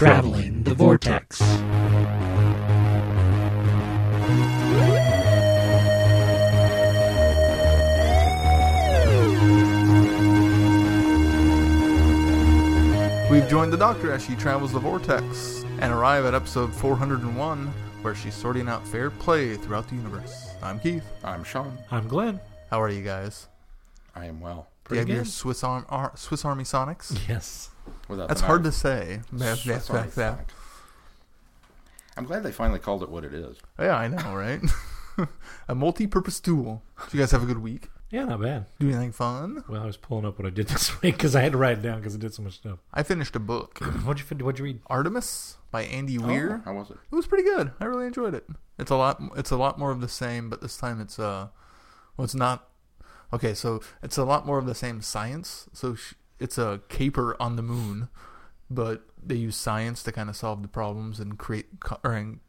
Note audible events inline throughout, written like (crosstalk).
Traveling the Vortex. We've joined the Doctor as she travels the vortex and arrive at episode 401, where she's sorting out fair play throughout the universe. I'm Keith. I'm Sean. I'm Glenn. How are you guys? I am well. Do you have your good. Swiss, Arm, Ar- Swiss Army Sonics? Yes. Without That's hard to say. Bap, Swiss bap, Army bap, bap. I'm glad they finally called it what it is. Yeah, I know, right? (laughs) a multi-purpose tool. Did you guys have a good week? Yeah, not bad. Do anything fun? Well, I was pulling up what I did (laughs) this week because I had to write it down because I did so much stuff. I finished a book, (clears throat) What'd you fin- What'd you read? Artemis by Andy Weir. Oh, how was it? It was pretty good. I really enjoyed it. It's a lot. It's a lot more of the same, but this time it's uh, well, it's not. Okay, so it's a lot more of the same science. So sh- it's a caper on the moon, but they use science to kind of solve the problems and create or and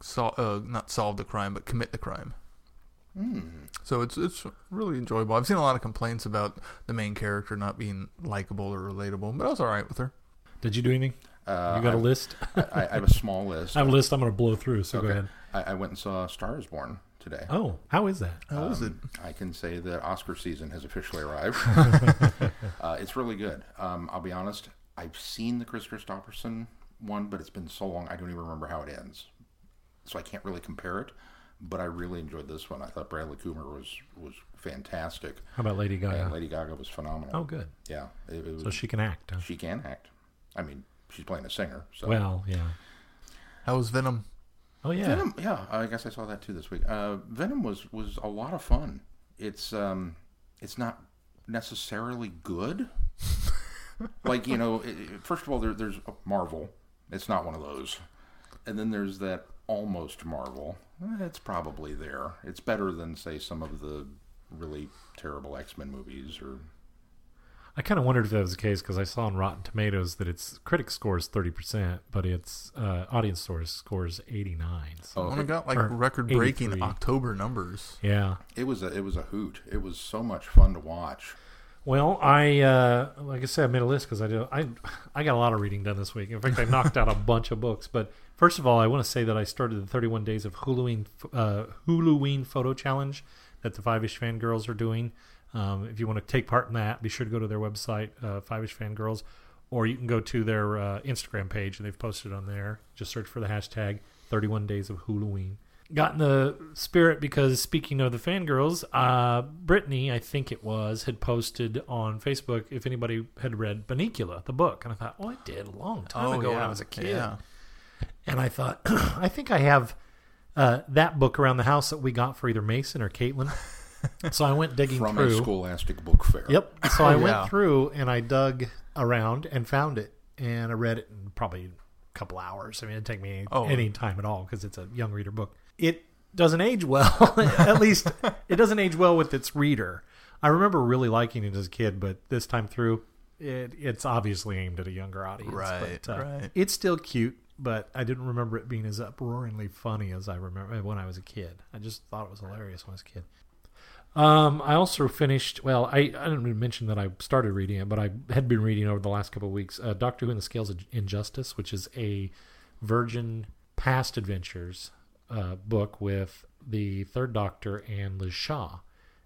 sol- uh, not solve the crime, but commit the crime. Hmm. So it's it's really enjoyable. I've seen a lot of complaints about the main character not being likable or relatable, but I was all right with her. Did you do anything? Uh, you got a I- list? I, I have a small list. (laughs) I have a list I'm going to blow through, so go ahead. I, I went and saw Star is Born today. Oh, how is that? How was it? Um, I can say that Oscar season has officially arrived. (laughs) uh, it's really good. Um, I'll be honest. I've seen the Kris Kristofferson one, but it's been so long I don't even remember how it ends, so I can't really compare it. But I really enjoyed this one. I thought Bradley Cooper was was fantastic, How about Lady Gaga? and Lady Gaga was phenomenal. oh, good. yeah, it, it was, So she can act. Huh? she can act. I mean, she's playing a singer. So Well, yeah. How was Venom? Oh, yeah. Venom, yeah, I guess I saw that too this week. Uh, Venom was was a lot of fun. It's um, it's not necessarily good. (laughs) like you know, it, it- first of all, there, there's Marvel. It's not one of those, and then there's that almost Marvel. Eh, It's probably there. It's better than say some of the really terrible X Men movies or I kind of wondered if that was the case because I saw on Rotten Tomatoes that its critic score is 30%, but its uh, audience source scores 89. So, Oh, When it got like record-breaking October numbers. yeah. it was a it was a hoot. It was so much fun to watch. Well, I uh, like I said, I made a list because I do. I I got a lot of reading done this week. In fact, I knocked out a bunch of books. But first of all, I want to say that I started the 31 days of Huluween uh, Huluween photo challenge that the Five Ish Fan Girls are doing. Um, if you want to take part in that, be sure to go to their website, uh, Five Ish Fangirls, or you can go to their uh, Instagram page and they've posted on there. Just search for the hashtag 31 days of Halloween. got in the spirit because speaking of the fangirls, uh, Brittany, I think it was, had posted on Facebook if anybody had read Bunnicula, the book. And I thought, oh, I did a long time ago when I was a kid. Oh, Yeah. And I thought, (clears throat) I think I have uh, that book around the house that we got for either Mason or Caitlin. (laughs) so I went digging From through. a Scholastic Book Fair. Yep. So I Oh, went through and I dug around and found it, and I read it in probably a couple hours. I mean, it didn't take me any, Oh. any time at all because it's a young reader book. It doesn't age well. (laughs) at least it doesn't age well with its reader. I remember really liking it as a kid, but this time through, it, it's obviously aimed at a younger audience. Right, But, uh, right. It's still cute, but I didn't remember it being as uproaringly funny as I remember when I was a kid. I just thought it was hilarious when I was a kid. Um, I also finished. Well, I, I didn't even mention that I started reading it, but I had been reading over the last couple of weeks. Uh, Doctor Who and the Scales of Injustice, which is a Virgin past adventures uh, book with the Third Doctor and Liz Shaw,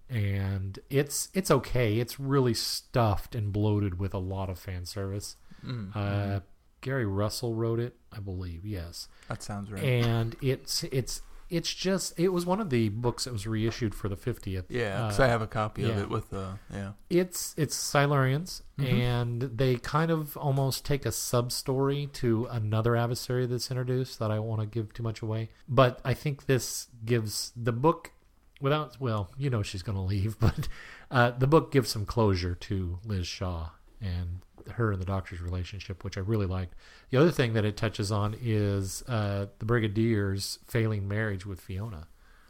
and it's it's okay. It's really stuffed and bloated with a lot of fan service. Mm, Uh, Gary Russell wrote it, I believe. Yes that sounds right. and it's it's it's just it was one of the books that was reissued for the 50th yeah, because uh, I have a copy of it with uh, yeah. it's it's silurians Mm-hmm. and they kind of almost take a sub story to another adversary that's introduced that i don't want to give too much away but i think this gives the book without well you know she's going to leave (laughs) but uh, the book gives some closure to liz shaw and her and the doctor's relationship which i really liked the other thing that it touches on is uh, the brigadier's failing marriage with fiona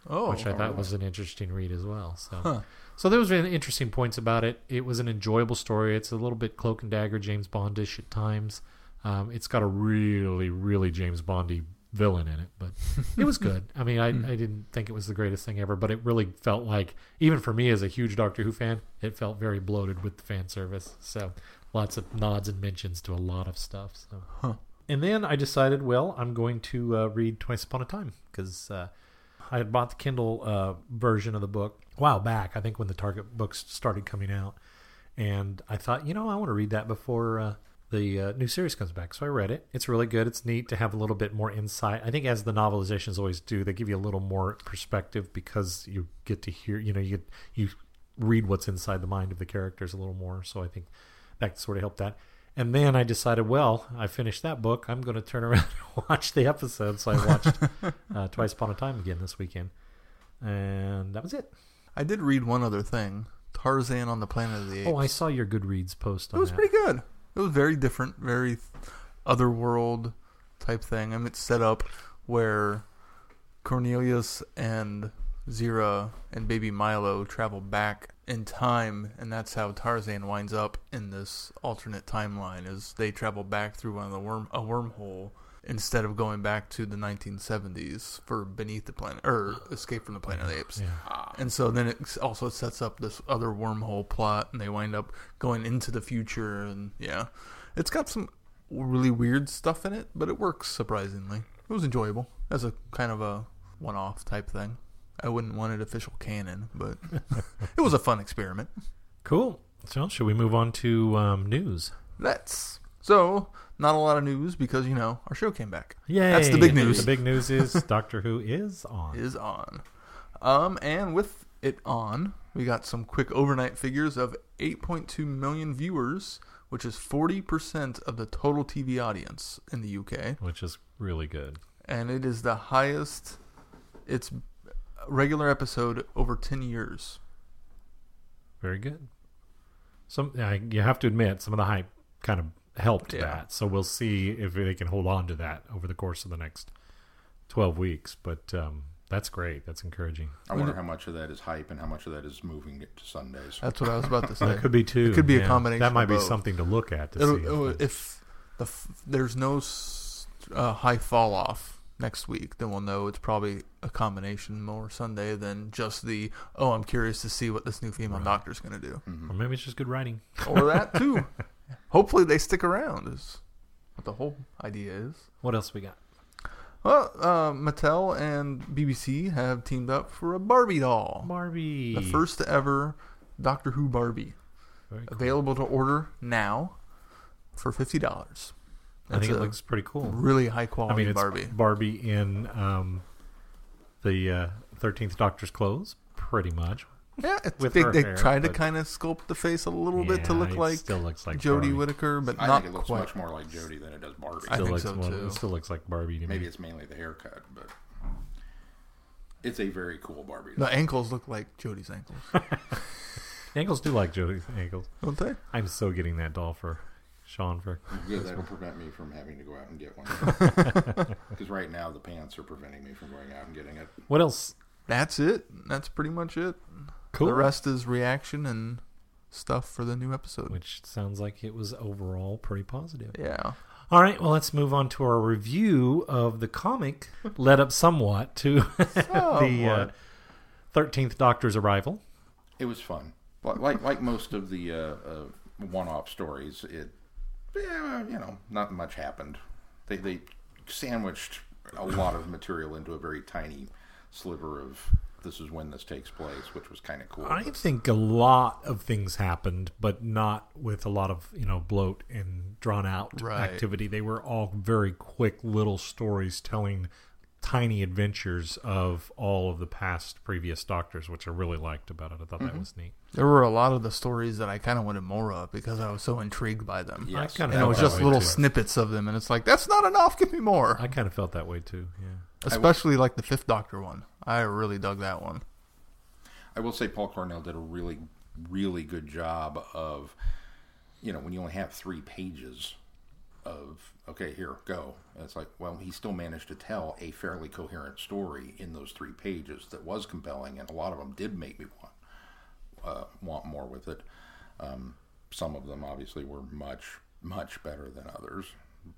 Oh, which I thought was an interesting read as well. So, Huh. so there was interesting points about it. It was an enjoyable story. It's a little bit cloak and dagger, James Bondish at times. Um, it's got a really, really James Bondy villain in it, but (laughs) it was good. I mean, I, I didn't think it was the greatest thing ever, but it really felt like, even for me as a huge Doctor Who fan, it felt very bloated with the fan service. So, lots of nods and mentions to a lot of stuff. So, and then I decided, well, I'm going to uh, read Twice Upon a Time because uh, I had bought the Kindle uh, version of the book a while back. I think when the Target books started coming out, and I thought, you know, I want to read that before uh, the uh, new series comes back. So I read it. It's really good. It's neat to have a little bit more insight. I think as the novelizations always do, they give you a little more perspective because you get to hear, you know, you get, you read what's inside the mind of the characters a little more. So I think that sort of helped that. And then I decided, well, I finished that book. I'm going to turn around (laughs) and watch the episode. So I watched (laughs) uh, Twice Upon a Time again this weekend, and that was it. I did read one other thing. Tarzan on the Planet of the Apes. Oh, I saw your Goodreads post It was that. pretty good. It was very different, very otherworld type thing. I mean, it's set up where Cornelius and Zira and baby Milo travel back in time, and that's how Tarzan winds up in this alternate timeline. Is they travel back through one of the worm a wormhole instead of going back to the 1970s for Beneath the Planet or Escape from the Planet of the Apes. Yeah. Ah. And so then it also sets up this other wormhole plot, and they wind up going into the future. And yeah, it's got some really weird stuff in it, but it works surprisingly. It was enjoyable as a kind of a one off type thing. I wouldn't want it official canon, but (laughs) it was a fun experiment. Cool. So, should we move on to um, news? Let's. So, not a lot of news because, you know, our show came back. Yay! That's the big news. The big news is (laughs) Doctor Who is on. is on. Um, and with it on, we got some quick overnight figures of 8.2 million viewers, which is 40% of the total TV audience in the UK. which is really good. And it is the highest, it's regular episode over 10 years. Very good. Some I, you have to admit some of the hype kind of helped Yeah. that. So we'll see if they can hold on to that over the course of the next twelve weeks. But um, that's great. That's encouraging. I wonder how much of that is hype and how much of that is moving it to Sundays. That's what I was about to (laughs) say. It could be two. It could be a combination That might of be both. something to look at to It'll- see. it'll- if, if the f- there's no uh, high fall off next week, then we'll know it's probably a combination more Sunday than just the oh, I'm curious to see what this new female Right. doctor's going to do, Mhm. or maybe it's just good writing. (laughs) or that too. (laughs) Hopefully, they stick around. Is what the whole idea is. What else we got? Well, uh, Mattel and BBC have teamed up for a Barbie doll, Barbie. the first ever Doctor Who Barbie, Very cool. available to order now for fifty dollars. I think it looks pretty cool. really high quality I mean, it's Barbie. Barbie in um, the Thirteenth Doctor's clothes, pretty much. Yeah, it's, with they, her they hair, tried to kind of sculpt the face a little bit to look like still looks like Jodie Barbie. Whittaker, but I not think it looks quite. much more like Jodie than it does Barbie. I think looks so, more- too. It still looks like Barbie to Maybe me. it's mainly the haircut, but it's a very cool Barbie. The ankles look like Jodie's ankles, (laughs) Ankles do like Jodie's ankles. don't they? I'm so getting that doll for Sean for. Good, that'll prevent me from having to go out and get one. (laughs) Because right now the pants are preventing me from going out and getting it. What else? That's it. That's pretty much it. Cool. The rest is reaction and stuff for the new episode. Which sounds like it was overall pretty positive. Yeah. All right, well, let's move on to our review of the comic, led up somewhat to (laughs) the uh, Thirteenth Doctor's arrival. It was fun. Like like, like most of the uh, uh, one-off stories, it yeah, you know, not much happened. They they sandwiched a lot of material into a very tiny sliver of this is when this takes place, which was kind of cool. I But think a lot of things happened, but not with a lot of you know bloat and drawn out Right. activity. They were all very quick little stories telling tiny adventures of all of the past previous doctors, which I really liked about it. I thought that mm-hmm. was neat. There were a lot of the stories that I kind of wanted more of because I was so intrigued by them. Yes. I kinda And it was just little too. snippets of them, and it's like that's not enough. Give me more. I kind of felt that way too. Yeah. Especially like the Fifth Doctor one. I really dug that one. I will say Paul Cornell did a really, really good job of, you know, when you only have three pages of, okay, here, go. And it's like, well, he still managed to tell a fairly coherent story in those three pages that was compelling, and a lot of them did make me want uh, want more with it. Um, some of them obviously were much, much better than others,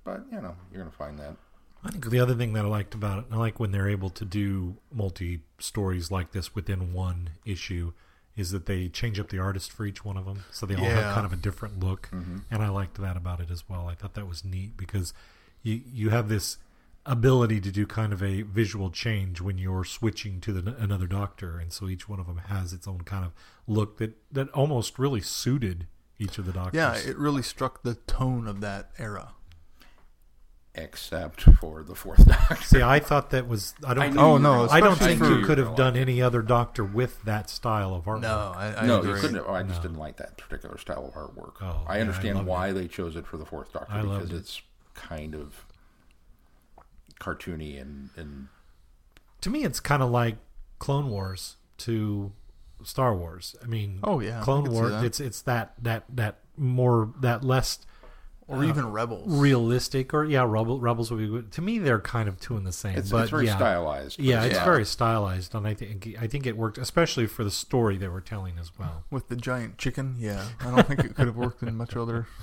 but you know, you're going to find that. I think the other thing that I liked about it, I like when they're able to do multi stories like this within one issue, is that they change up the artist for each one of them, so they all Yeah. have kind of a different look, mm-hmm. and I liked that about it as well. I thought that was neat because you you have this ability to do kind of a visual change when you're switching to the, another doctor, and so each one of them has its own kind of look that that almost really suited each of the doctors. Yeah, it really struck the tone of that era. Except for the fourth (laughs) Doctor. See, I thought that was I don't. I think- Oh, no, I don't think you could have done any other doctor with that style of artwork. No, I, I. No, agree. you couldn't. Have, I just No. didn't like that particular style of artwork. Oh, I yeah, I understand loved why they chose it for the fourth Doctor I because it. it's kind of cartoony and and To me, it's kind of like Clone Wars to Star Wars. I mean, Oh, yeah, Clone could Wars. It's it's that that that more that less or even Rebels. realistic or yeah, Rebel, Rebels would be good. To me, they're kind of two in the same. it's, but it's very yeah, stylized. but Yeah, it's Yeah. very stylized, and I think I think it worked, especially for the story they were telling as well. with the giant chicken. Yeah, I don't think it could have worked in much other. (laughs)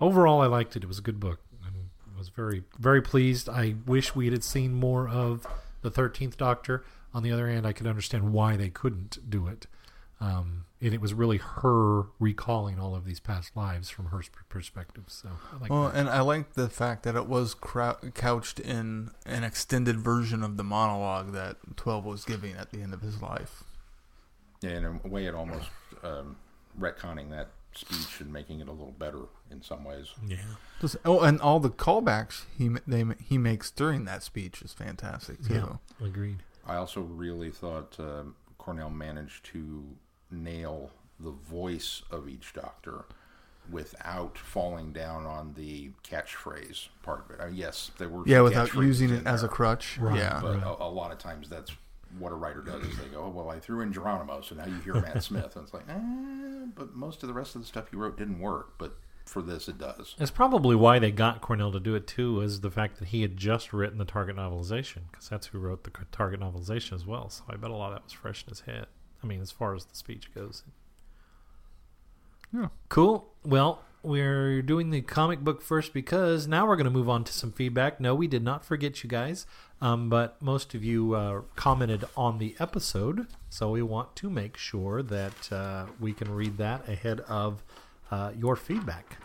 Overall, I liked it. It was a good book. I was very very pleased. I wish we had seen more of the Thirteenth Doctor. On the other hand, I could understand why they couldn't do it. Um, and it was really her recalling all of these past lives from her perspective. So I like Well, that. and I like the fact that it was crou- couched in an extended version of the monologue that Twelve was giving at the end of his life. Yeah, in a way, it almost um, retconning that speech and making it a little better in some ways. Yeah. Just, oh, and all the callbacks he they he makes during that speech is fantastic too. Yeah. Agreed. I also really thought um, Cornell managed to nail the voice of each doctor without falling down on the catchphrase part of it. I mean, yes, there were Yeah, without using in it as a crutch. Right. Yeah, But Right. a, a lot of times that's what a writer does is they go, oh, well, I threw in Geronimo, so now you hear Matt (laughs) Smith. And it's like, eh, but most of the rest of the stuff you wrote didn't work, but for this it does. It's probably why they got Cornell to do it too, is the fact that he had just written the Target novelization, because that's who wrote the Target novelization as well. So I bet a lot of that was fresh in his head. I mean, as far as the speech goes. Yeah. Cool. Well, we're doing the comic book first because now we're going to move on to some feedback. No, we did not forget you guys, um, but most of you uh, commented on the episode, so we want to make sure that uh, we can read that ahead of uh, your feedback.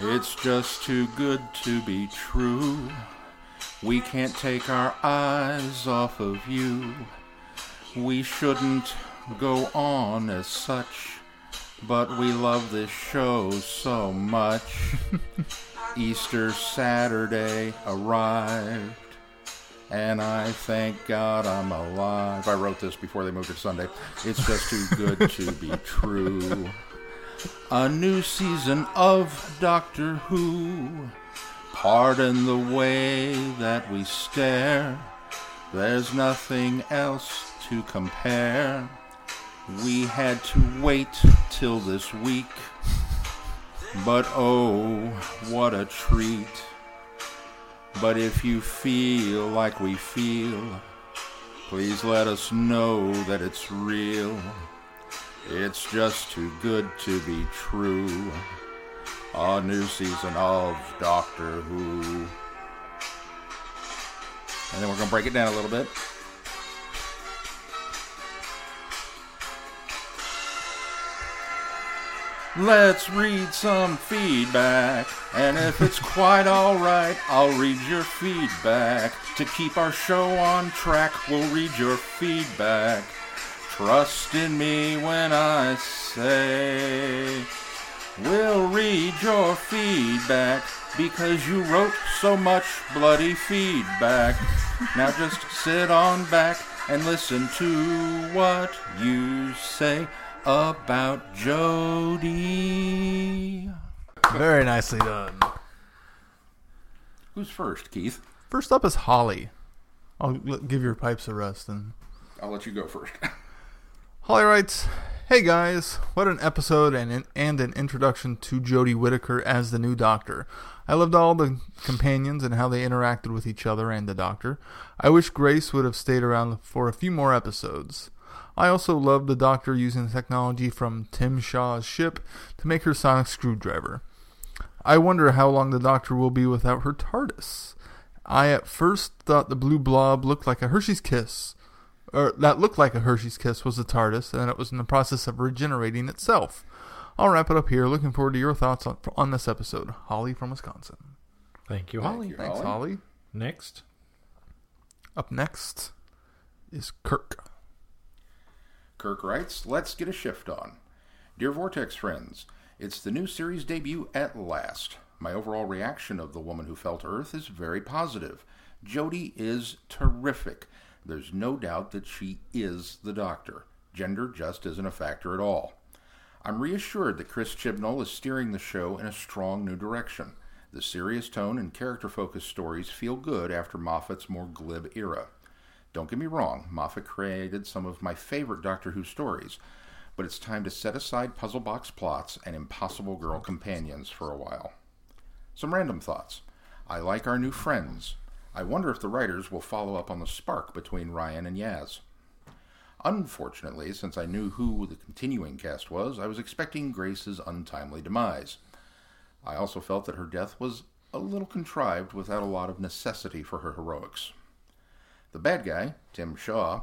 It's just too good to be true. We can't take our eyes off of you. We shouldn't go on as such, but we love this show so much. (laughs) Easter Saturday arrived, and I thank God I'm alive. I wrote this before they moved to Sunday. It's just too good to be (laughs) true. A new season of Doctor Who. Pardon the way that we stare. There's nothing else to compare. We had to wait till this week. But oh, what a treat. But if you feel like we feel, please let us know that it's real. It's just too good to be true. A new season of Doctor Who. And then we're going to break it down a little bit. Let's read some feedback. And if it's (laughs) quite alright, I'll read your feedback. To keep our show on track, we'll read your feedback. Trust in me when I say we'll read your feedback because you wrote so much bloody feedback. now just sit on back and listen to what you say about Jodie. very nicely done. Who's first, Keith? First up is Holly. I'll give your pipes a rest and I'll let you go first. (laughs) Holly writes, "Hey guys, what an episode and an, and an introduction to Jodie Whittaker as the new Doctor. I loved all the companions and how they interacted with each other and the Doctor. I wish Grace would have stayed around for a few more episodes. I also loved the Doctor using technology from Tim Shaw's ship to make her sonic screwdriver. I wonder how long the Doctor will be without her TARDIS. I at first thought the blue blob looked like a Hershey's Kiss." Or that looked like a Hershey's Kiss was the TARDIS, and it was in the process of regenerating itself. I'll wrap it up here. Looking forward to your thoughts on, on this episode. Holly from Wisconsin. Thank you, Thank Holly. you. Thanks, Holly. Holly. Next. Up next is Kirk. Kirk writes, Let's get a shift on. Dear Vortex friends, it's the new series debut at last. My overall reaction of The Woman Who Fell to Earth is very positive. Jodie is terrific. There's no doubt that she is the Doctor. Gender just isn't a factor at all. I'm reassured that Chris Chibnall is steering the show in a strong new direction. The serious tone and character focused stories feel good after Moffat's more glib era. Don't get me wrong, Moffat created some of my favorite Doctor Who stories, but it's time to set aside puzzle box plots and impossible girl companions for a while. Some random thoughts. I like our new friends. I wonder if the writers will follow up on the spark between Ryan and Yaz. Unfortunately, since I knew who the continuing cast was, I was expecting Grace's untimely demise. I also felt that her death was a little contrived without a lot of necessity for her heroics. The bad guy, Tim Shaw,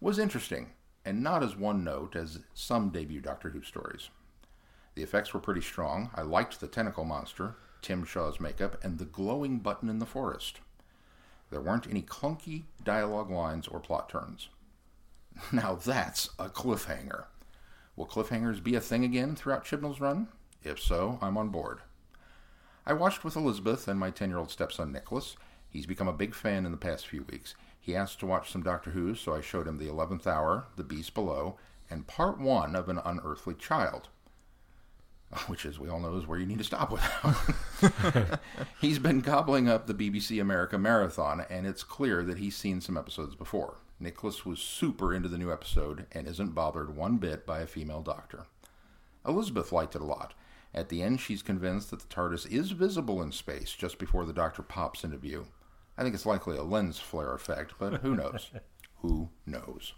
was interesting, and not as one note as some debut Doctor Who stories. The effects were pretty strong. I liked the tentacle monster, Tim Shaw's makeup, and the glowing button in the forest. There weren't any clunky dialogue lines or plot turns. (laughs) Now that's a cliffhanger. Will cliffhangers be a thing again throughout Chibnall's run? If so, I'm on board. I watched with Elizabeth and my 10 year old stepson Nicholas. He's become a big fan in the past few weeks. He asked to watch some Doctor Who, so I showed him The Eleventh Hour, The Beast Below, and Part 1 of An Unearthly Child. (laughs) Which, as we all know, is where you need to stop with. (laughs) he's been gobbling up the BBC America Marathon, and it's clear that he's seen some episodes before. Nicholas was super into the new episode and isn't bothered one bit by a female doctor. Elizabeth liked it a lot. At the end, she's convinced that the TARDIS is visible in space just before the Doctor pops into view. I think it's likely a lens flare effect, but who knows? (laughs) who knows?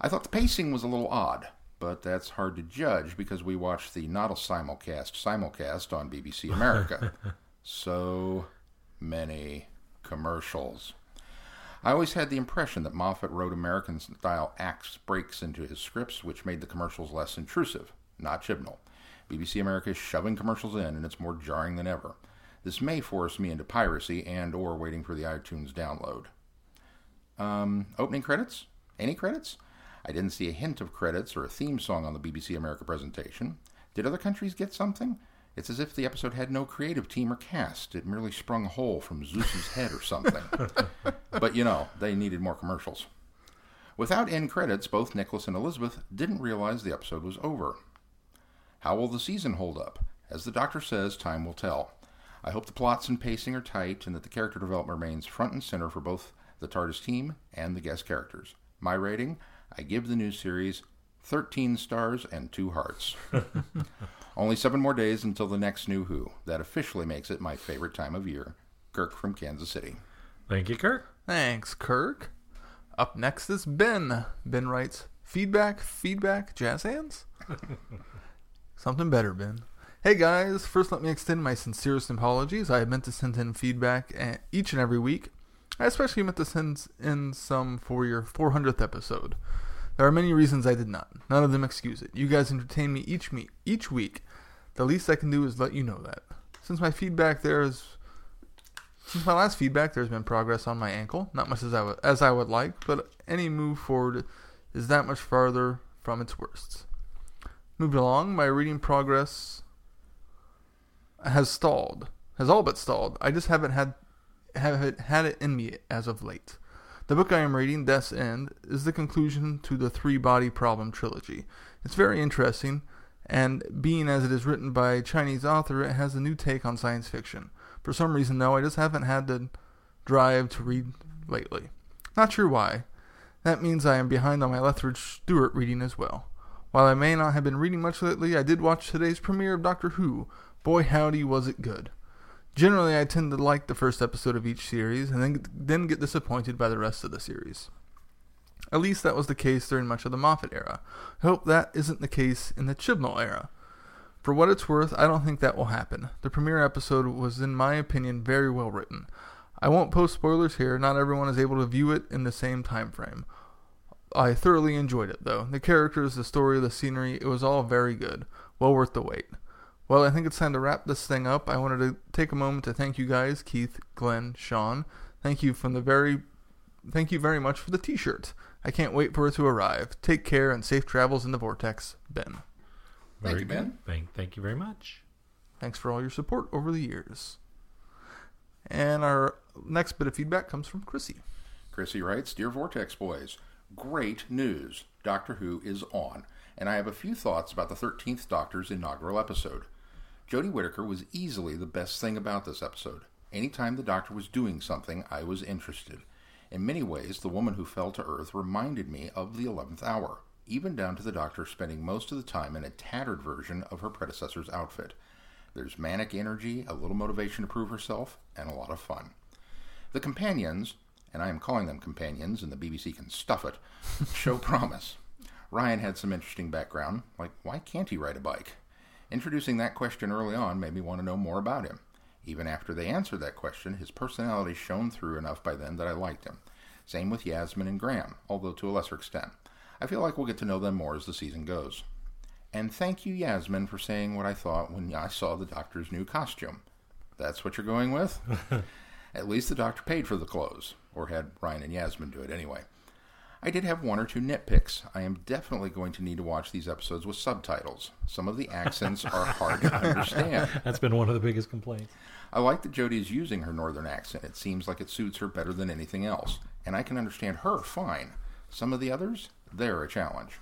I thought the pacing was a little odd, but that's hard to judge because we watched the not a simulcast simulcast on BBC America. (laughs) so many commercials. I always had the impression that Moffat wrote American style acts breaks into his scripts, which made the commercials less intrusive. Not Chibnall. BBC America is shoving commercials in, and it's more jarring than ever. This may force me into piracy and or waiting for the iTunes download. Um, opening credits? Any credits? I didn't see a hint of credits or a theme song on the BBC America presentation. Did other countries get something? It's as if the episode had no creative team or cast. It merely sprung a whole from Zeus's head or something. (laughs) but you know, they needed more commercials. Without end credits, both Nicholas and Elizabeth didn't realize the episode was over. How will the season hold up? As the doctor says, time will tell. I hope the plots and pacing are tight and that the character development remains front and center for both the TARDIS team and the guest characters. My rating I give the new series 13 stars and 2 hearts. (laughs) Only seven more days until the next New Who. That officially makes it my favorite time of year. Kirk from Kansas City. Thank you, Kirk. Thanks, Kirk. Up next is Ben. Ben writes, Feedback, feedback, jazz hands? (laughs) Something better, Ben. Hey guys, first let me extend my sincerest apologies. I meant to send in feedback eh, each and every week. I especially meant to send in some for your 400th episode. There are many reasons I did not. None of them excuse it. You guys entertain me each me each week. The least I can do is let you know that. Since my feedback there is since my last feedback, there's been progress on my ankle. Not much as I as I would like, but any move forward is that much farther from its worst. Moved along, my reading progress has stalled. Has all but stalled. I just haven't had haven't had it in me as of late. The book I am reading, Death's End, is the conclusion to the Three Body Problem trilogy. It's very interesting, and being as it is written by a Chinese author, it has a new take on science fiction. For some reason, though, I just haven't had the drive to read lately. Not sure why. That means I am behind on my Lethbridge Stewart reading as well. While I may not have been reading much lately, I did watch today's premiere of Doctor Who. Boy, howdy, was it good. Generally, I tend to like the first episode of each series and then, then get disappointed by the rest of the series. At least that was the case during much of the Moffat era. I hope that isn't the case in the Chibnall era. For what it's worth, I don't think that will happen. The premiere episode was, in my opinion, very well written. I won't post spoilers here, not everyone is able to view it in the same time frame. I thoroughly enjoyed it, though. The characters, the story, the scenery, it was all very good. Well worth the wait. Well, I think it's time to wrap this thing up. I wanted to take a moment to thank you guys, Keith, Glenn, Sean. Thank you from the very thank you very much for the t-shirt. I can't wait for it to arrive. Take care and safe travels in the vortex, Ben. Thank Very you, Ben. Thank, thank you very much. Thanks for all your support over the years. And our next bit of feedback comes from Chrissy. Chrissy writes, Dear Vortex Boys, great news. Doctor Who is on, and I have a few thoughts about the 13th Doctor's inaugural episode. Jodie Whittaker was easily the best thing about this episode. Anytime the Doctor was doing something, I was interested. In many ways, the woman who fell to Earth reminded me of the 11th hour, even down to the Doctor spending most of the time in a tattered version of her predecessor's outfit. There's manic energy, a little motivation to prove herself, and a lot of fun. The companions, and I am calling them companions, and the BBC can stuff it, (laughs) show promise. Ryan had some interesting background, like why can't he ride a bike? Introducing that question early on made me want to know more about him. Even after they answered that question, his personality shone through enough by then that I liked him. Same with Yasmin and Graham, although to a lesser extent. I feel like we'll get to know them more as the season goes. And thank you, Yasmin, for saying what I thought when I saw the doctor's new costume. That's what you're going with? (laughs) At least the doctor paid for the clothes, or had Ryan and Yasmin do it anyway. I did have one or two nitpicks. I am definitely going to need to watch these episodes with subtitles. Some of the accents are hard to understand. (laughs) That's been one of the biggest complaints. I like that Jodie is using her northern accent. It seems like it suits her better than anything else, and I can understand her fine. Some of the others, they're a challenge.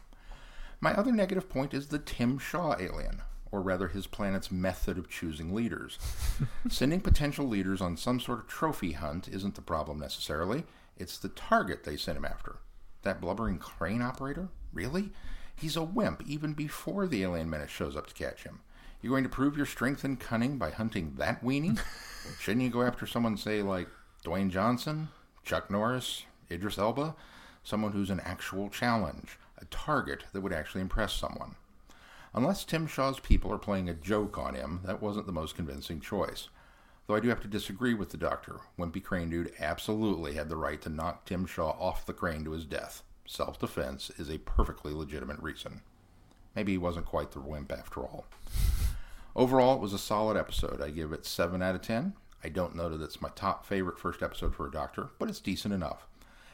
My other negative point is the Tim Shaw alien, or rather his planet's method of choosing leaders. (laughs) Sending potential leaders on some sort of trophy hunt isn't the problem necessarily, it's the target they send him after. That blubbering crane operator? Really? He's a wimp even before the alien menace shows up to catch him. You're going to prove your strength and cunning by hunting that weenie? (laughs) Shouldn't you go after someone, say, like Dwayne Johnson, Chuck Norris, Idris Elba? Someone who's an actual challenge, a target that would actually impress someone. Unless Tim Shaw's people are playing a joke on him, that wasn't the most convincing choice. Though I do have to disagree with the doctor. Wimpy Crane Dude absolutely had the right to knock Tim Shaw off the crane to his death. Self defense is a perfectly legitimate reason. Maybe he wasn't quite the wimp after all. Overall, it was a solid episode. I give it 7 out of 10. I don't know that it's my top favorite first episode for a doctor, but it's decent enough.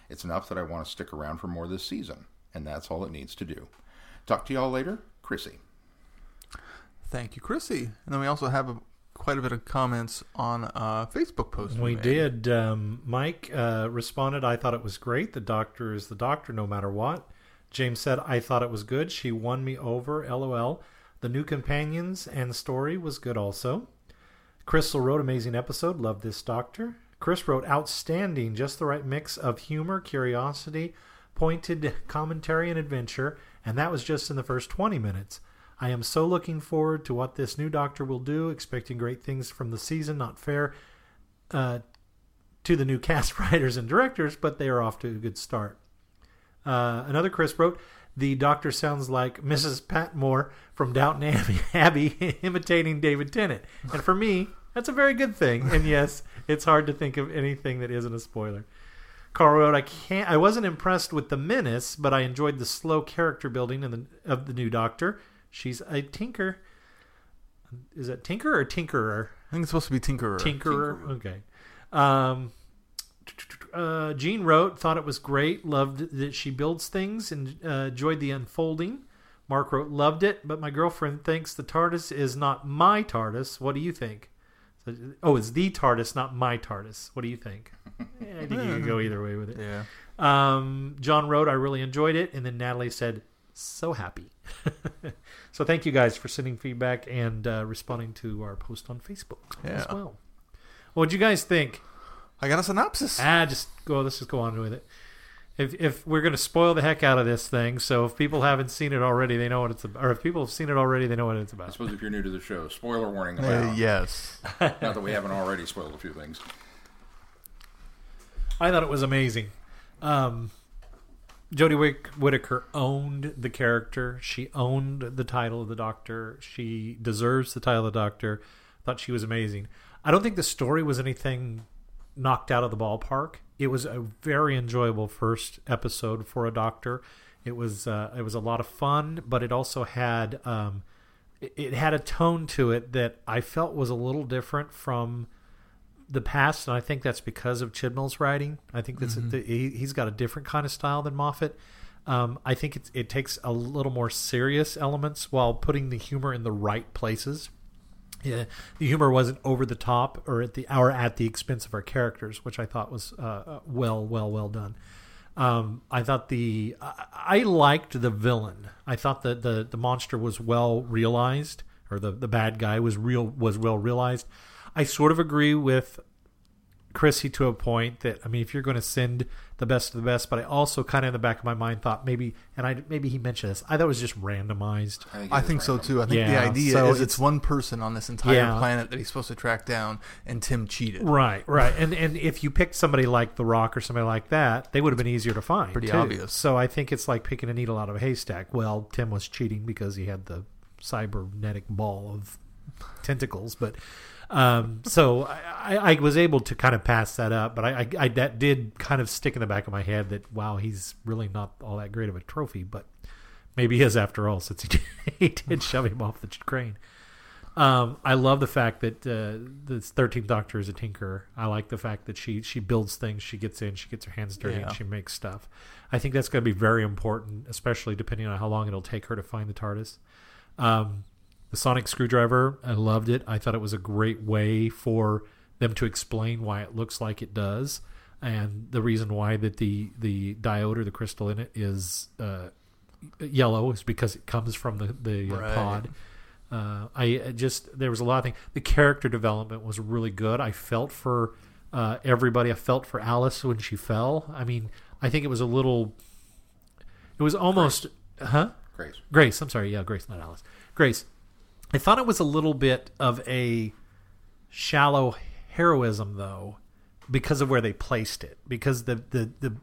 It's enough that I want to stick around for more this season, and that's all it needs to do. Talk to y'all later. Chrissy. Thank you, Chrissy. And then we also have a, quite a bit of comments on a Facebook post. We made. did. Um, Mike uh, responded, I thought it was great. The doctor is the doctor no matter what. James said, I thought it was good. She won me over. LOL. The new companions and story was good also. Crystal wrote, amazing episode. Love this doctor. Chris wrote, outstanding. Just the right mix of humor, curiosity, pointed commentary, and adventure. And that was just in the first 20 minutes. I am so looking forward to what this new doctor will do, expecting great things from the season. Not fair uh, to the new (laughs) cast writers and directors, but they are off to a good start. Uh, another Chris wrote, the doctor sounds like Mrs. Patmore from Downton (laughs) Abbey, imitating David Tennant. And for me, that's a very good thing. And yes, it's hard to think of anything that isn't a spoiler. Carl wrote, I can't. I wasn't impressed with the menace, but I enjoyed the slow character building in the, of the new Doctor. She's a tinker. Is that tinker or tinkerer? I think it's supposed to be Tinkerer. Tinkerer. Okay. Um, uh, Jean wrote, thought it was great, loved that she builds things, and uh, enjoyed the unfolding. Mark wrote, loved it, but my girlfriend thinks the TARDIS is not my TARDIS. What do you think? So, oh, it's the TARDIS, not my TARDIS. What do you think? (laughs) Yeah, I think you can go either way with it. yeah. Um, John wrote, I really enjoyed it. And then Natalie said, so happy. (laughs) so thank you guys for sending feedback and uh, responding to our post on Facebook as well. What'd you guys think? I got a synopsis. Ah, just go. Let's just go on with it. If if we're gonna spoil the heck out of this thing, so if people haven't seen it already, they know what it's about. Or if people have seen it already, they know what it's about. I suppose if you're new to the show, spoiler warning Uh, yes. Not that we haven't already spoiled a few things. I thought it was amazing. Um, Jodie Wick- Whittaker owned the character. She owned the title of the Doctor. She deserves the title of the Doctor. Thought she was amazing. I don't think the story was anything knocked out of the ballpark. It was a very enjoyable first episode for a Doctor. It was uh, it was a lot of fun, but it also had um, it, it had a tone to it that I felt was a little different from the past, and I think that's because of Chibnall's writing. I think that's Mm-hmm. the, he, he's got a different kind of style than Moffat. Um, I think it, it takes a little more serious elements while putting the humor in the right places. Yeah, the humor wasn't over the top or at the or at the expense of our characters, which I thought was uh, well, well, well done. Um, I thought the I, I liked the villain. I thought that the the monster was well realized, or the the bad guy was real was well realized. I sort of agree with Chrissy to a point that I mean, if you're going to send the best of the best, but I also kind of in the back of my mind thought maybe, and I maybe he mentioned this. I thought it was just randomized. it I is think so too. I think the idea so is it's- it's one person on this entire Yeah. planet that he's supposed to track down, and Tim cheated. Right, right, and and if you picked somebody like The Rock or somebody like that, they would have been easier to find. Pretty too. obvious. So I think it's like picking a needle out of a haystack. Well, Tim was cheating because he had the cybernetic ball of tentacles, but um, so I, I, was able to kind of pass that up. But I, I, I that did kind of stick in the back of my head that wow, he's really not all that great of a trophy, but maybe he is after all, since he did, (laughs) he did shove him off the crane. Um, I love the fact that uh, the Thirteenth Doctor is a tinkerer. I like the fact that she she builds things, she gets in, she gets her hands dirty, Yeah. and she makes stuff. I think that's going to be very important, especially depending on how long it'll take her to find the TARDIS. Um, the sonic screwdriver, I loved it. I thought it was a great way for them to explain why it looks like it does, and the reason why that the the diode or the crystal in it is uh, yellow is because it comes from the the uh, Right. pod. Uh, I just there was a lot of things. The character development was really good. I felt for uh, everybody. I felt for Alice when she fell. I mean, I think it was a little. It was almost, huh? Grace. Grace. I'm sorry. Yeah, Grace, not Alice. Grace. I thought it was a little bit of a shallow heroism, though, because of where they placed it. Because the the the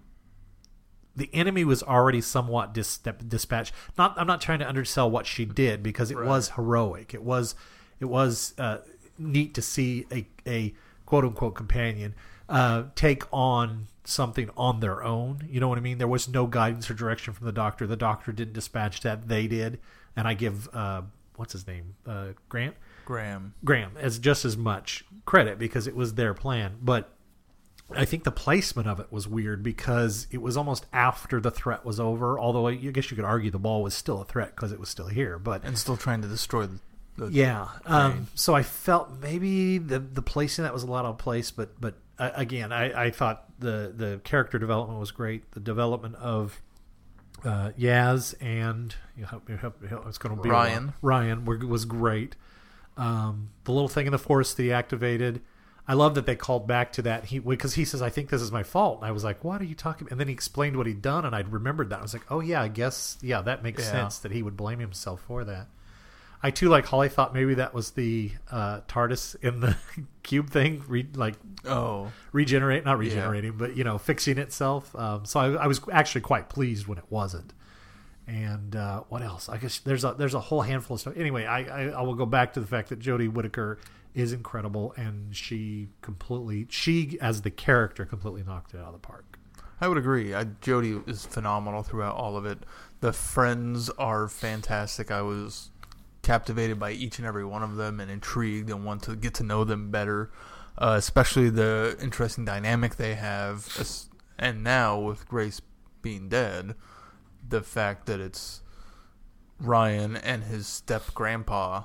the enemy was already somewhat dis- dispatched. Not, I'm not trying to undersell what she did because it was heroic. It was, it was uh, neat to see a, a quote unquote companion uh, take on something on their own. You know what I mean? There was no guidance or direction from the doctor. The doctor didn't dispatch that; they did. And I give uh, what's his name, uh, Grant. Graham. Graham as just as much credit because it was their plan. But I think the placement of it was weird because it was almost after the threat was over. Although I guess you could argue the ball was still a threat because it was still here. But and still trying to destroy the. the yeah, um, so I felt maybe the the placing that was a lot of place. But but uh, again, I, I thought the the character development was great. The development of uh, Yaz and you help me help, help, it's going to be. Ryan. Ryan were, was great. Um, the little thing in the forest that he activated. I love that they called back to that. He because he says, "I think this is my fault." And I was like, "What are you talking?" about? And then he explained what he'd done, and I remembered that. I was like, "Oh yeah, I guess yeah, that makes Yeah. sense that he would blame himself for that." I too like Holly thought maybe that was the uh, TARDIS in the (laughs) cube thing, re- like Oh, regenerate, not regenerating, but you know, fixing itself. Um, so I, I was actually quite pleased when it wasn't. And uh, what else? I guess there's a there's a whole handful of stuff. Anyway, I, I I will go back to the fact that Jodie Whittaker is incredible, and she completely she as the character completely knocked it out of the park. I would agree. I, Jodie is phenomenal throughout all of it. The friends are fantastic. I was captivated by each and every one of them and intrigued and want to get to know them better, uh, especially the interesting dynamic they have. And now, with Grace being dead, the fact that it's Ryan and his step grandpa,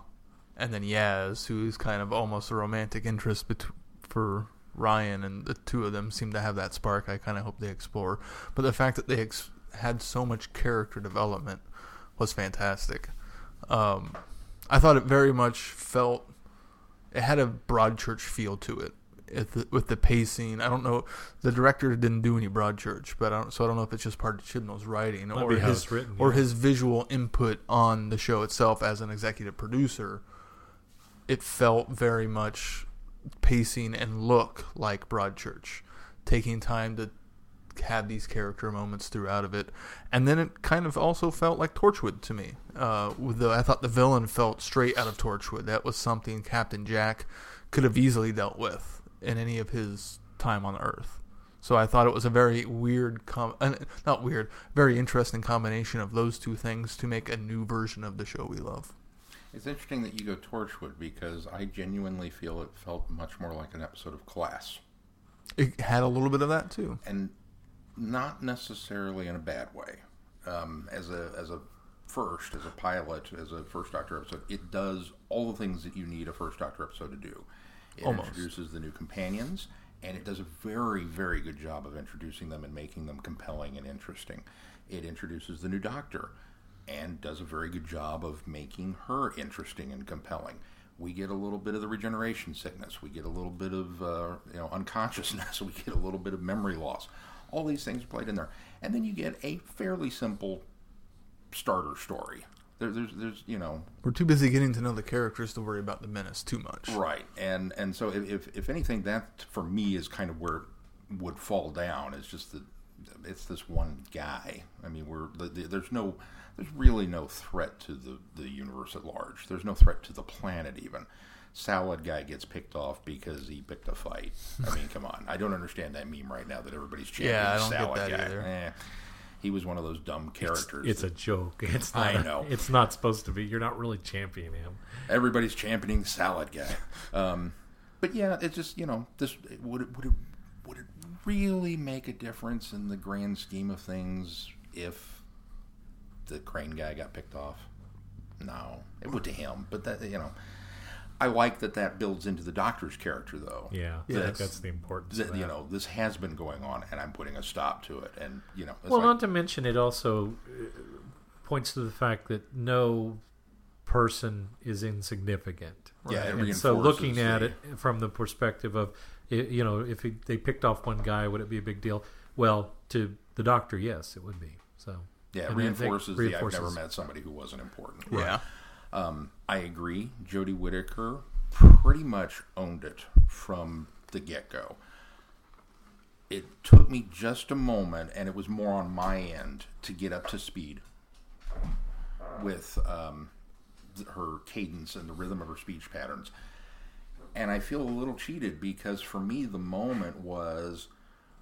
and then Yaz, who's kind of almost a romantic interest bet- for Ryan, and the two of them seem to have that spark. I kind of hope they explore. But the fact that they ex- had so much character development was fantastic. Um, I thought it very much felt it had a Broadchurch feel to it. The, with the pacing, I don't know. The director didn't do any Broadchurch, but I don't, so I don't know if it's just part of Chibnall's writing Might or his written, or yeah. his visual input on the show itself as an executive producer. It felt very much pacing and look like Broadchurch, taking time to have these character moments throughout of it, and then it kind of also felt like Torchwood to me. Uh, with the, I thought the villain felt straight out of Torchwood. That was something Captain Jack could have easily dealt with in any of his time on Earth. So I thought it was a very weird, com- uh, not weird, very interesting combination of those two things to make a new version of the show we love. It's interesting that you go Torchwood because I genuinely feel it felt much more like an episode of Class, It had a little bit of that too. and not necessarily in a bad way. Um, as a as a first, as a pilot, as a first Doctor episode, it does all the things that you need a first Doctor episode to do. It Almost. introduces the new companions, and it does a very very good job of introducing them and making them compelling and interesting. It introduces the new Doctor and does a very good job of making her interesting and compelling. We get a little bit of the regeneration sickness. We get a little bit of uh, you know unconsciousness. (laughs) We get a little bit of memory loss. All these things are played in there, and then you get a fairly simple starter story. There, there's, there's, you know, We're too busy getting to know the characters to worry about the menace too much. right, and and so if, if anything, that for me is kind of where it would fall down. It's just that it's this one guy. I mean, we're the, the, there's no, there's really no threat to the the universe at large. There's no threat to the planet even. Salad guy gets picked off because he picked a fight. I mean, come on. I don't understand that meme right now that everybody's championing Yeah, I don't get Salad that guy. either. Eh, he was one of those dumb characters. It's a that joke. (laughs) It's not. I know. It's not supposed to be. You're not really championing him. everybody's championing Salad guy. Um, but yeah, it's just you know, this would it, would it would it really make a difference in the grand scheme of things if the crane guy got picked off? No, it would to him, but that you know, I like that that builds into the doctor's character though. Yeah, I Yes. think that's the importance. That, you know, this has been going on, and I'm putting a stop to it. And you know, it's Well, like, not to mention, it also uh, points to the fact that no person is insignificant. Yeah, it and so looking at the- it from the perspective of, you know, if he, they picked off one guy, would it be a big deal? Well, to the doctor, yes, it would be. So yeah, it and I reinforces, reinforces- the I've never met somebody who wasn't important. Yeah. Um, I agree. Jodie Whittaker pretty much owned it from the get go. It took me just a moment, and it was more on my end to get up to speed with um, her cadence and the rhythm of her speech patterns. And I feel a little cheated because for me, the moment was,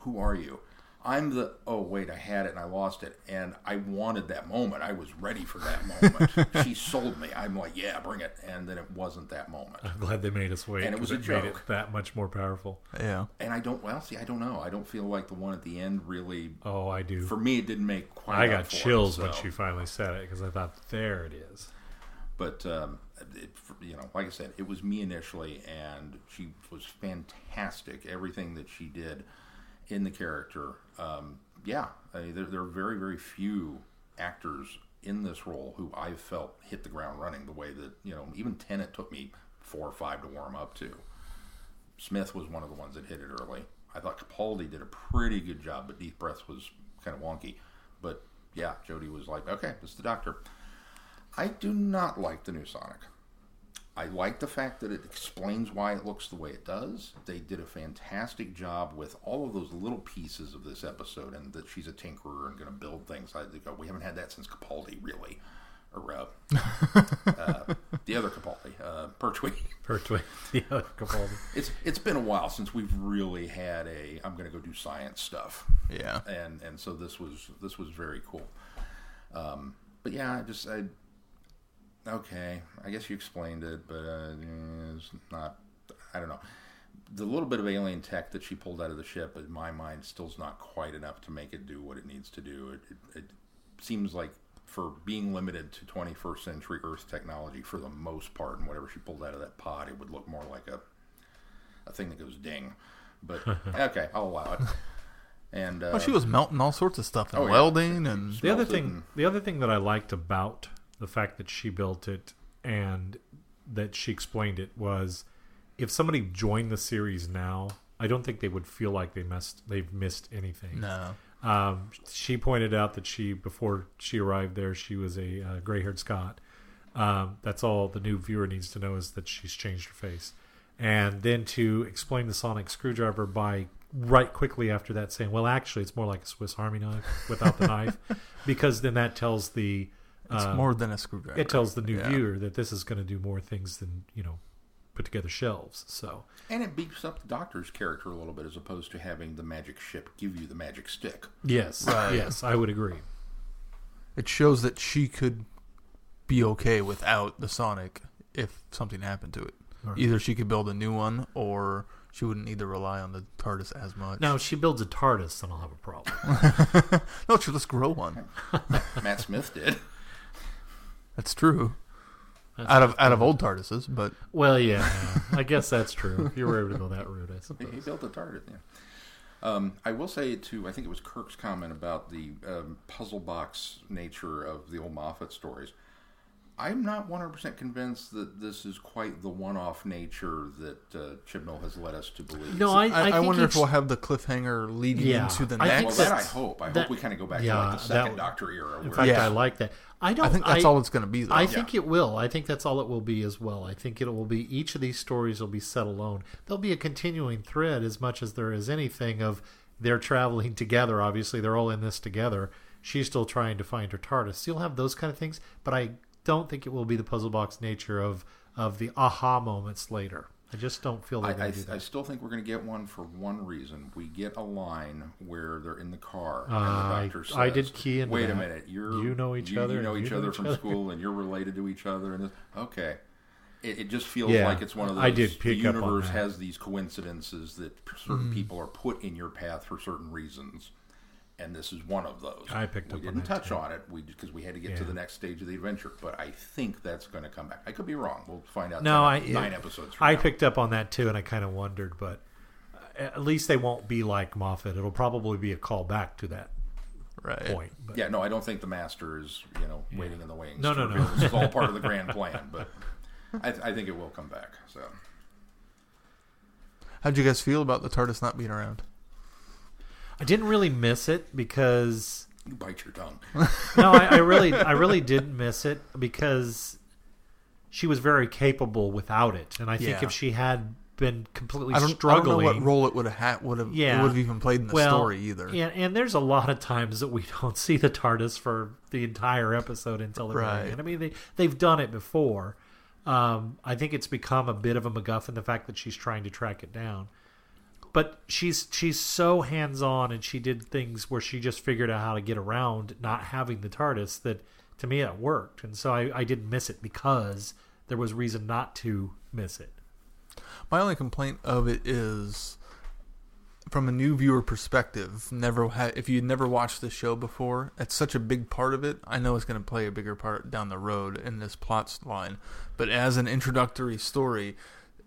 Who are you? I'm the, oh, wait, I had it and I lost it. And I wanted that moment. I was ready for that moment. (laughs) she sold me. I'm like, Yeah, bring it. And then it wasn't that moment. I'm glad they made us wait. And it was a made joke. it that much more powerful. Yeah. And I don't, well, see, I don't know. I don't feel like the one at the end really, Oh, I do. for me, it didn't make quite I up got for it, chills when she finally said it because I thought, there it is. But um, it, you know, like I said, it was me initially, and she was fantastic. Everything that she did in the character, um, yeah, I mean, there, there are very, very few actors in this role who I felt hit the ground running the way that you know. Even Tennant took me four or five to warm up to. Smith was one of the ones that hit it early. I thought Capaldi did a pretty good job, but Deep Breath was kind of wonky. But yeah, Jodie was like, okay, is the doctor. I do not like the new Sonic. I like the fact that it explains why it looks the way it does. They did a fantastic job with all of those little pieces of this episode, and that she's a tinkerer and going to build things. I think oh, we haven't had that since Capaldi, really, or uh, (laughs) uh, the other Capaldi, uh, Pertwee. Pertwee, (laughs) the other Capaldi. It's it's been a while since we've really had a I'm going to go do science stuff Yeah. and and so this was this was very cool. Um, but yeah, I just I okay. I guess you explained it, but uh, it's not. I don't know. The little bit of alien tech that she pulled out of the ship, in my mind, still's not quite enough to make it do what it needs to do. It, it, it seems like for being limited to 21st century Earth technology, for the most part, and whatever she pulled out of that pod, it would look more like a a thing that goes ding. But (laughs) okay, I'll allow it. And uh, Well, she was melting all sorts of stuff and Oh, yeah. welding and The other thing, and- the other thing that I liked about the fact that she built it and that she explained it was, if somebody joined the series now, I don't think they would feel like they missed they've missed anything. no. Um, she pointed out that she before she arrived there, she was a uh, gray-haired Scot. Um, that's all the new viewer needs to know is that she's changed her face, and then to explain the sonic screwdriver by right quickly after that saying, "Well, actually, it's more like a Swiss Army knife without the knife," (laughs) because then that tells the It's uh, more than a screwdriver. it tells the new Yeah. viewer that this is going to do more things than you know put together shelves. So And it beefs up the doctor's character a little bit as opposed to having the magic ship give you the magic stick. yes, Right. yes, I would agree. It shows that she could be okay without the Sonic if something happened to it. Right. Either she could build a new one, or she wouldn't need to rely on the TARDIS as much. Now, if she builds a TARDIS, then I'll have a problem. (laughs) no, she'll just grow one. (laughs) Matt Smith did. That's true. That's out of out of old TARDISes, but Well, yeah, I guess that's true. If you were able to go that route, I (laughs) suppose. he built a target. Yeah. Um, I will say too. I think it was Kirk's comment about the um, puzzle box nature of the old Moffat stories. I'm not 100% convinced that this is quite the one-off nature that uh, Chibnall has led us to believe. No, I, I, I, think wonder if we'll have the cliffhanger leading Yeah, into the I think well, next. that I hope. I that- hope we kind of go back yeah, to like the second that- Doctor era. In fact, Yeah. I like that. I don't. I think that's all it's going to be, though. I think it will. I think that's all it will be as well. I think it will be each of these stories will be set alone. There'll be a continuing thread as much as there is anything of they're traveling together. Obviously, they're all in this together. She's still trying to find her TARDIS. So you'll have those kind of things, but I don't think it will be the puzzle box nature of of the aha moments later. I just don't feel I, I, do I still think we're going to get one for one reason. We get a line where they're in the car, Uh, and I- the doctor says, I did key into "Wait a minute, you're You know each you, other You know each you know other each from other." school, and you're related to each other." And this, okay, it, it just feels Yeah, like it's one of those. I did the pick up on universe that. has these coincidences that certain people are put in your path for certain reasons, and this is one of those. I picked we up on didn't that, touch too. on it, because we had to get to the next stage of the adventure. But I think that's going to come back. I could be wrong. We'll find out. No, I nine, nine episodes. From I now. picked up on that too, and I kind of wondered, but at least they won't be like Moffat. It'll probably be a call back to that right. point. But Yeah, no, I don't think the master is, you know, waiting in the wings. No, no, no. This is all part of the (laughs) grand plan, but I, I think it will come back. So How'd you guys feel about the TARDIS not being around? I didn't really miss it because you bite your tongue. (laughs) no, I, I really, I really did miss it because she was very capable without it, and I think Yeah. if she had been completely I don't, I don't know what role it would have had. Would have Yeah. would have even played in the well, story either. And, and there's a lot of times that we (laughs) don't see the TARDIS for the entire episode until the Right. very end. I mean, they they've done it before. Um, I think it's become a bit of a MacGuffin the fact that she's trying to track it down. But she's she's so hands on, and she did things where she just figured out how to get around not having the TARDIS. That to me it worked, and so I, I didn't miss it because there was reason not to miss it. My only complaint of it is from a new viewer perspective. Never if you'd never watched the show before, it's such a big part of it. I know it's going to play a bigger part down the road in this plot line, but as an introductory story,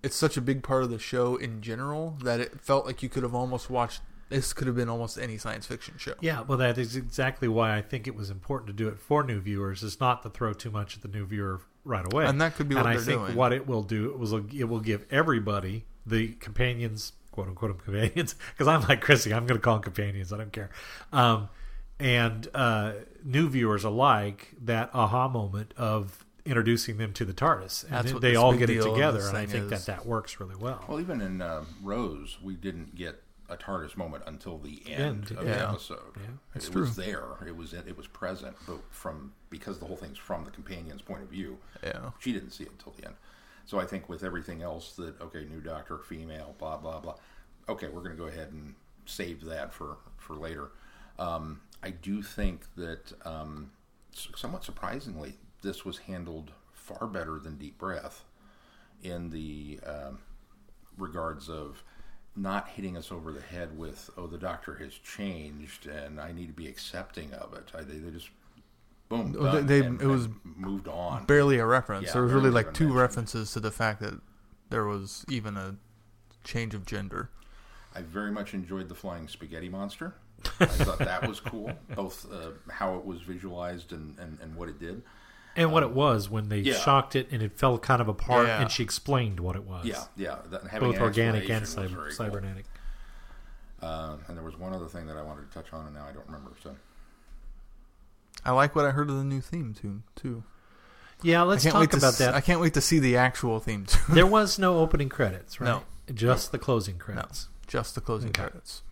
it's such a big part of the show in general that it felt like you could have almost watched. This could have been almost any science fiction show. Yeah, well, that is exactly why I think it was important to do it for new viewers. Is not to throw too much at the new viewer right away, And that could be what and I they're think doing. what it will do it was it will give everybody the companions, quote unquote (laughs) companions, because I'm like Chrissy, I'm going to call them companions. I don't care. Um, and uh, new viewers alike that aha moment of introducing them to the TARDIS, and That's what they all get it together, and I think is. that that works really well. Well, even in uh, Rose, we didn't get a TARDIS moment until the end, End, of the episode. Yeah, it's it true. was there. It was it was present, but from because the whole thing's from the companion's point of view, Yeah. she didn't see it until the end. So I think with everything else that okay, new doctor, female, blah blah blah. Okay, we're going to go ahead and save that for for later. Um, I do think that um, somewhat surprisingly, this was handled far better than Deep Breath in the um, regards of not hitting us over the head with oh the doctor has changed and I need to be accepting of it. I, they, they just boom, Well, they- they- and- it was moved on. Barely a reference. Yeah, there was really like two mentioned. references to the fact that there was even a change of gender. I very much enjoyed the flying spaghetti monster. I thought that was cool, (laughs) both uh, how it was visualized and, and, and what it did. And what it was when they yeah. shocked it and it fell kind of apart, Yeah. and she explained what it was. Yeah, yeah. That, having both an organic and explanation cyber, very cool. cybernetic. Uh, and there was one other thing that I wanted to touch on, and now I don't remember. So I like what I heard of the new theme tune too. Yeah, let's I can't wait talk to about s- that. I can't wait to see the actual theme tune. there was no opening credits, (laughs) right? No. just the closing credits. Just the closing Okay. credits.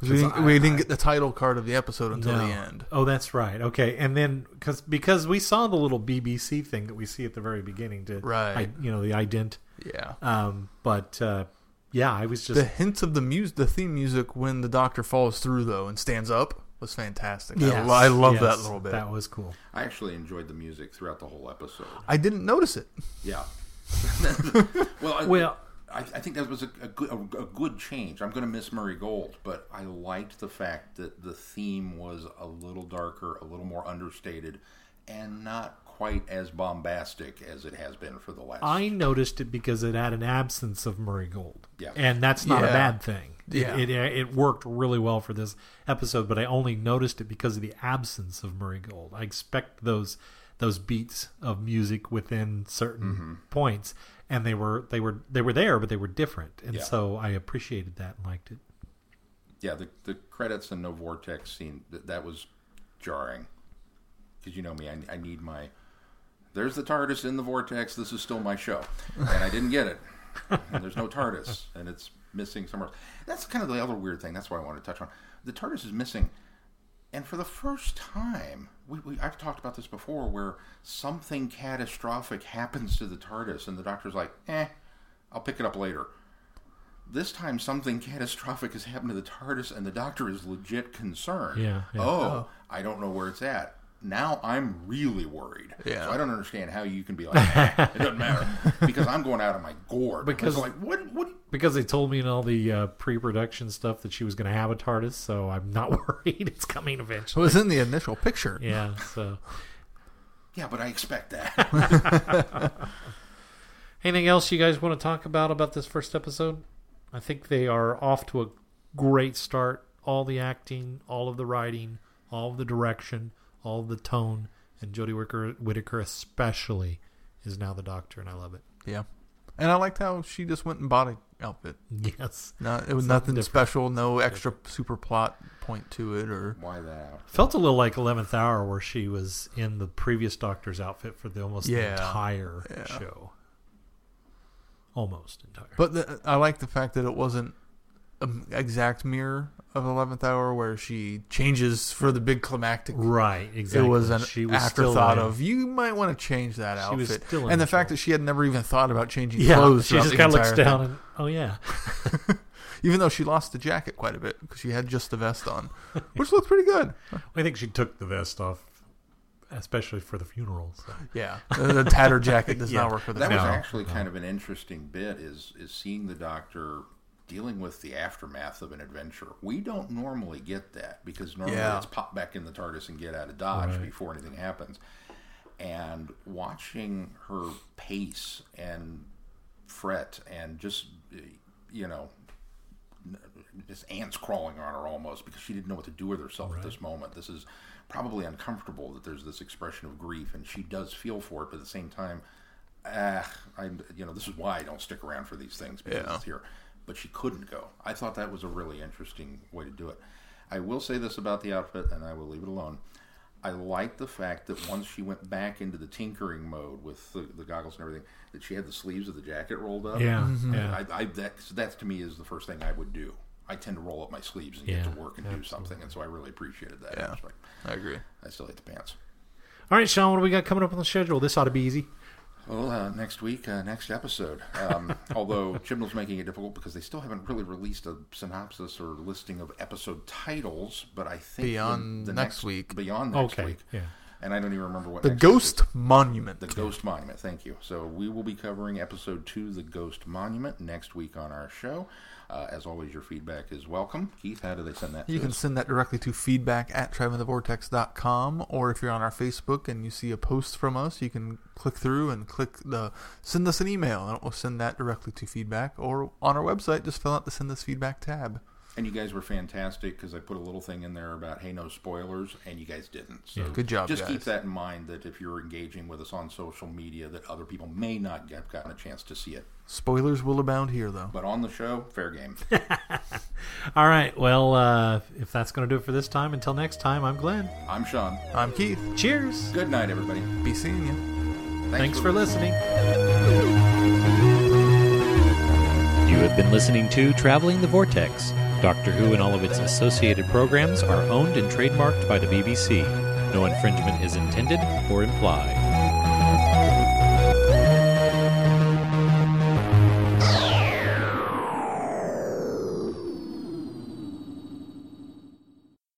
Because we, 'Cause didn't, we didn't get the title card of the episode until No. the end. Oh, that's right. Okay, and then because because we saw the little BBC thing that we see at the very beginning to Right. I, you know the ident. Yeah. Um, but uh, yeah, I was just the hints of the music, the theme music when the doctor falls through though and stands up. was fantastic. Yes, I, I love yes, that little bit. That was cool. I actually enjoyed the music throughout the whole episode. I didn't notice it. Yeah. (laughs) (laughs) well, I, Well- I, I think that was a, a good a, a good change. I'm going to miss Murray Gold, but I liked the fact that the theme was a little darker, a little more understated, and not quite as bombastic as it has been for the last. I noticed it because it had an absence of Murray Gold. Yeah. And that's not a bad thing. It- Yeah. It, it, worked really well for this episode, but I only noticed it because of the absence of Murray Gold. I expect those those beats of music within certain Mm-hmm. points and they were they were they were there but they were different. And Yeah. so I appreciated that and liked it. yeah, the the credits and no vortex scene that, that was jarring because you know me, I, I need my. There's the TARDIS in the vortex. This is still my show, and I didn't get it. (laughs) And there's no TARDIS, and it's missing somewhere. That's kind of the other weird thing. That's what I want to touch on. The TARDIS is missing, and for the first time, we, we I've talked about this before, where something catastrophic happens to the TARDIS, and the Doctor's like, "Eh, I'll pick it up later." This time, something catastrophic has happened to the TARDIS, and the Doctor is legit concerned. Yeah, yeah. Oh, I don't know where it's at. Now I'm really worried. Yeah. So I don't understand how you can be like, "Eh, it doesn't matter, (laughs) because I'm going out of my gourd. Because- like, what? What? Because they told me in all the uh, pre-production stuff that she was going to have a TARDIS, so I'm not (laughs) worried. It's coming eventually. It eventually. was in the initial picture. Yeah, so Yeah, but I expect that. (laughs) Anything else you guys want to talk about about this first episode? I think they are off to a great start. All the acting, all of the writing, all of the direction, all the tone, and Jodie Whittaker, Whittaker especially is now the Doctor, and I love it. Yeah. And I liked how she just went and bought an outfit. Yes, Not, it was Something nothing different. special, no extra super plot point to it, or Why that? felt a little like Eleventh Hour, where she was in the previous Doctor's outfit for the almost the entire Yeah. show, almost entire. But the, I like the fact that it wasn't an Um, exact mirror of Eleventh Hour, where she changes for the big climactic. right, exactly. It was an she was afterthought in- of you might want to change that She was outfit, still and the the fact that she had never even thought about changing yeah. clothes. She throughout just the kind of looks entire down thing. and oh yeah. (laughs) (laughs) even though she lost the jacket quite a bit because she had just the vest on, (laughs) which looked pretty good. I think she took the vest off, especially for the funeral. So. Yeah, the, the tattered jacket does Yeah. not work for the That was funeral. actually kind of an interesting bit. Is is seeing the Doctor dealing with the aftermath of an adventure. We don't normally get that because normally Yeah. it's pop back in the TARDIS and get out of Dodge Right. before anything happens. And watching her pace and fret and just you know just ants crawling on her almost because she didn't know what to do with herself at this moment. This is probably uncomfortable that there's this expression of grief, and she does feel for it, but at the same time, ah, I'm you know this is why I don't stick around for these things because Yeah. it's here. But she couldn't go. I thought that was a really interesting way to do it. I will say this about the outfit, and I will leave it alone. I like the fact that once she went back into the tinkering mode with the, the goggles and everything, that she had the sleeves of the jacket rolled up. Yeah, Mm-hmm. yeah. I, I that that to me is the first thing I would do. I tend to roll up my sleeves and get to work and do something, and so I really appreciated that. Yeah. aspect. I agree. I still hate the pants. All right, Sean, what do we got coming up on the schedule? This ought to be easy. Well, uh, next week, uh, next episode. Um, (laughs) although Chibnall's making it difficult because they still haven't really released a synopsis or listing of episode titles, but I think Beyond the, the next week. beyond next Okay, week, yeah. and I don't even remember what The next week Ghost is. Monument. The Ghost Monument. Thank you. So we will be covering episode two, The Ghost Monument, next week on our show. Uh, as always, your feedback is welcome. Keith, how do they send that? You can us? send that directly to feedback at travelingthevortex.com, or if you're on our Facebook and you see a post from us, you can click through and click the send us an email, and it will send that directly to feedback. Or on our website, just fill out the send us feedback tab. And you guys were fantastic because I put a little thing in there about hey, no spoilers, and you guys didn't. So Good job, Just guys. keep that in mind that if you're engaging with us on social media, that other people may not have gotten a chance to see it. Spoilers will abound here, though. But on the show, fair game. (laughs) All right, well, uh, if that's going to do it for this time, until next time, I'm Glenn. I'm Sean. I'm Keith. Cheers. Good night, everybody. Be seeing you. Thanks for listening. You have been listening to Traveling the Vortex. Doctor Who and all of its associated programs are owned and trademarked by the BBC. No infringement is intended or implied.